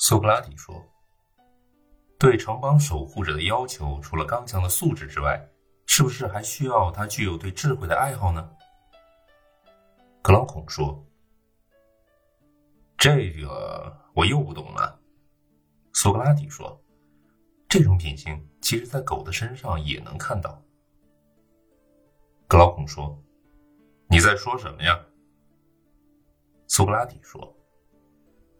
苏格拉底说：“对城邦守护者的要求，除了刚强的素质之外，是不是还需要他具有对智慧的爱好呢？”格劳孔说：“这个我又不懂了。”苏格拉底说：“这种品性，其实在狗的身上也能看到。”格劳孔说：“你在说什么呀？”苏格拉底说：“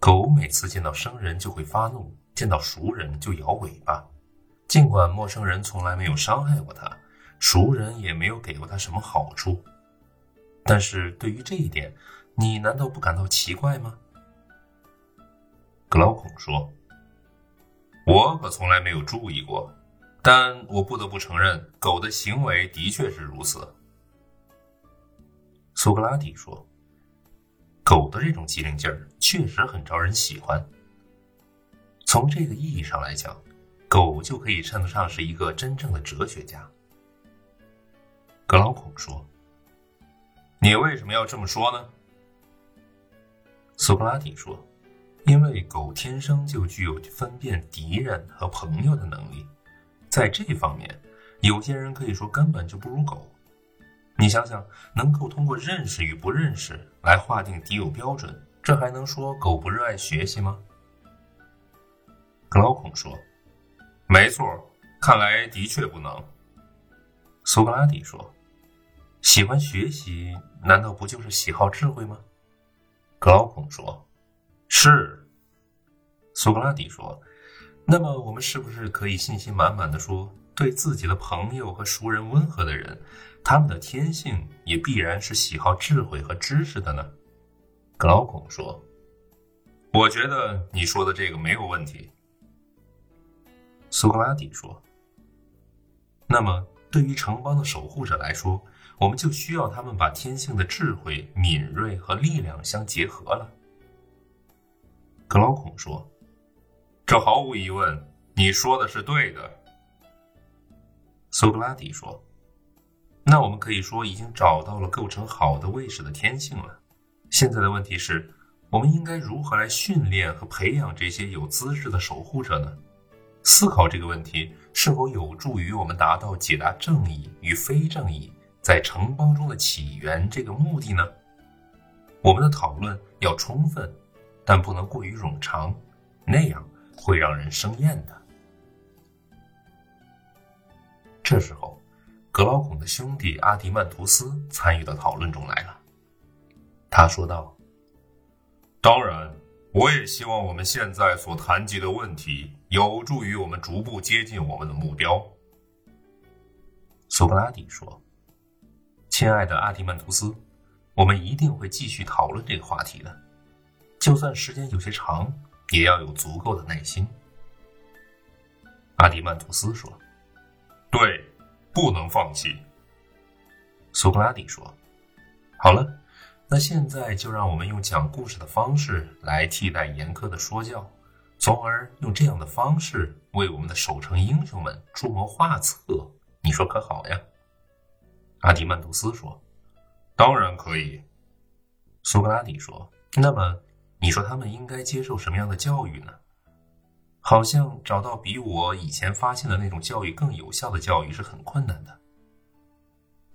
狗每次见到生人就会发怒，见到熟人就摇尾巴。尽管陌生人从来没有伤害过它，熟人也没有给过它什么好处，但是对于这一点，你难道不感到奇怪吗？”格劳孔说：“我可从来没有注意过，但我不得不承认，狗的行为的确是如此。”苏格拉底说。狗的这种机灵劲儿确实很招人喜欢。从这个意义上来讲，狗就可以称得上是一个真正的哲学家。格劳孔说：“你为什么要这么说呢？”苏格拉底说：“因为狗天生就具有分辨敌人和朋友的能力，在这方面，有些人可以说根本就不如狗。”你想想，能够通过认识与不认识来划定敌友标准，这还能说狗不热爱学习吗？格劳孔说：“没错，看来的确不能。”苏格拉底说：“喜欢学习，难道不就是喜好智慧吗？”格劳孔说：“是。”苏格拉底说：“那么我们是不是可以信心满满的说，对自己的朋友和熟人温和的人？”他们的天性也必然是喜好智慧和知识的呢，格劳孔说：“我觉得你说的这个没有问题。”苏格拉底说：“那么，对于城邦的守护者来说，我们就需要他们把天性的智慧、敏锐和力量相结合了。”格劳孔说：“这毫无疑问，你说的是对的。”苏格拉底说。那我们可以说已经找到了构成好的卫士的天性了。现在的问题是，我们应该如何来训练和培养这些有资质的守护者呢？思考这个问题是否有助于我们达到解答正义与非正义在城邦中的起源这个目的呢？我们的讨论要充分，但不能过于冗长，那样会让人生厌的。这时候。格劳孔的兄弟阿迪曼图斯参与到讨论中来了。他说道：“当然，我也希望我们现在所谈及的问题有助于我们逐步接近我们的目标。”苏格拉底说：“亲爱的阿迪曼图斯，我们一定会继续讨论这个话题的，就算时间有些长，也要有足够的耐心。”阿迪曼图斯说：“对。”不能放弃，苏格拉底说：“好了，那现在就让我们用讲故事的方式来替代严苛的说教，从而用这样的方式为我们的守城英雄们出谋划策。你说可好呀？”阿迪曼图斯说：“当然可以。”苏格拉底说：“那么，你说他们应该接受什么样的教育呢？”好像找到比我以前发现的那种教育更有效的教育是很困难的。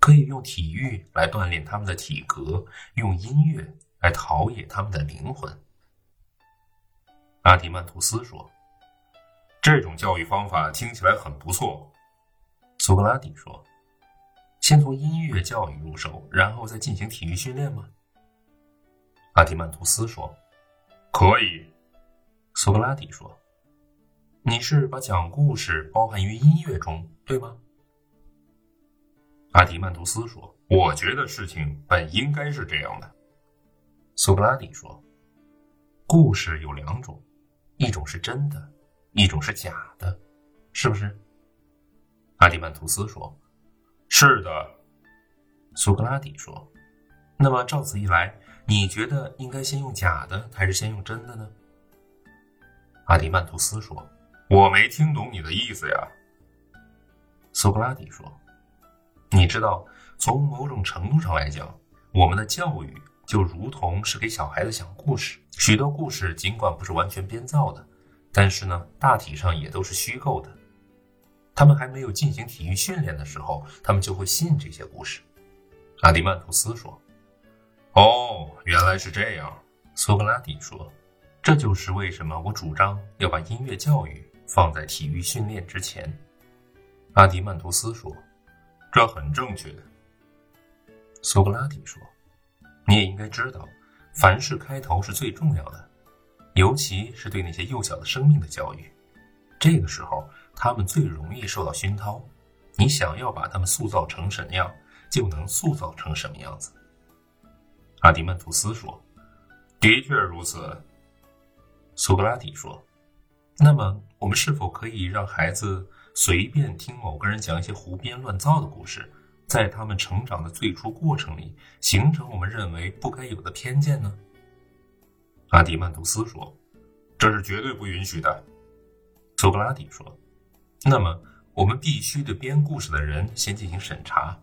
可以用体育来锻炼他们的体格，用音乐来陶冶他们的灵魂。阿提曼图斯说：“这种教育方法听起来很不错。”苏格拉底说：“先从音乐教育入手，然后再进行体育训练吗？”阿提曼图斯说：“可以。”苏格拉底说。你是把讲故事包含于音乐中，对吗？阿迪曼图斯说：“我觉得事情本应该是这样的。”苏格拉底说：“故事有两种，一种是真的，一种是假的，是不是？”阿迪曼图斯说：“是的。”苏格拉底说：“那么照此一来，你觉得应该先用假的，还是先用真的呢？”阿迪曼图斯说。我没听懂你的意思呀，苏格拉底说：“你知道，从某种程度上来讲，我们的教育就如同是给小孩子讲故事。许多故事尽管不是完全编造的，但是呢，大体上也都是虚构的。他们还没有进行体育训练的时候，他们就会信这些故事。阿迪曼图斯说：“哦，原来是这样。”苏格拉底说：“这就是为什么我主张要把音乐教育放在体育训练之前。”阿迪曼图斯说：“这很正确。”苏格拉底说：“你也应该知道，凡事开头是最重要的，尤其是对那些幼小的生命的教育。这个时候。”他们最容易受到熏陶，你想要把他们塑造成什么样，就能塑造成什么样子。阿迪曼图斯说：“的确如此。”苏格拉底说：“那么，我们是否可以让孩子随便听某个人讲一些胡编乱造的故事，在他们成长的最初过程里形成我们认为不该有的偏见呢？”阿迪曼图斯说：“这是绝对不允许的。”苏格拉底说。那么，我们必须对编故事的人先进行审查，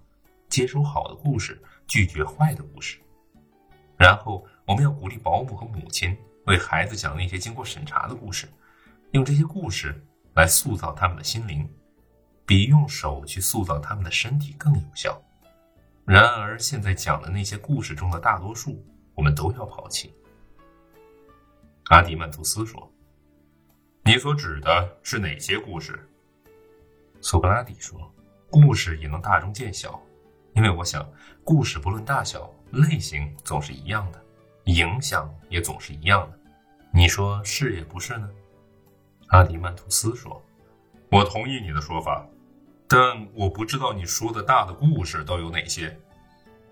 接收好的故事，拒绝坏的故事。然后，我们要鼓励保姆和母亲为孩子讲那些经过审查的故事，用这些故事来塑造他们的心灵，比用手去塑造他们的身体更有效。然而，现在讲的那些故事中的大多数，我们都要抛弃。阿迪曼图斯说：“你所指的是哪些故事？”苏格拉底说：“故事也能大中见小，因为我想，故事不论大小类型总是一样的，影响也总是一样的。你说是也不是呢？”阿迪曼图斯说：“我同意你的说法，但我不知道你说的大的故事都有哪些。”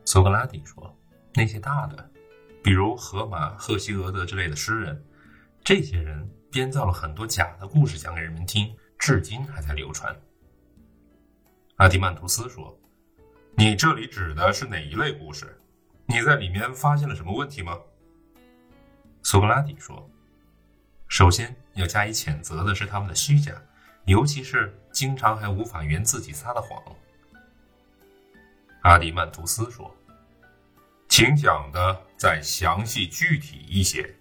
苏格拉底说：“那些大的，比如荷马、赫西俄德之类的诗人，这些人编造了很多假的故事讲给人们听，至今还在流传。”阿迪曼图斯说：“你这里指的是哪一类故事？你在里面发现了什么问题吗？”苏格拉底说：“首先要加以谴责的是他们的虚假，尤其是经常还无法圆自己撒的谎。”阿迪曼图斯说：“请讲的再详细具体一些。”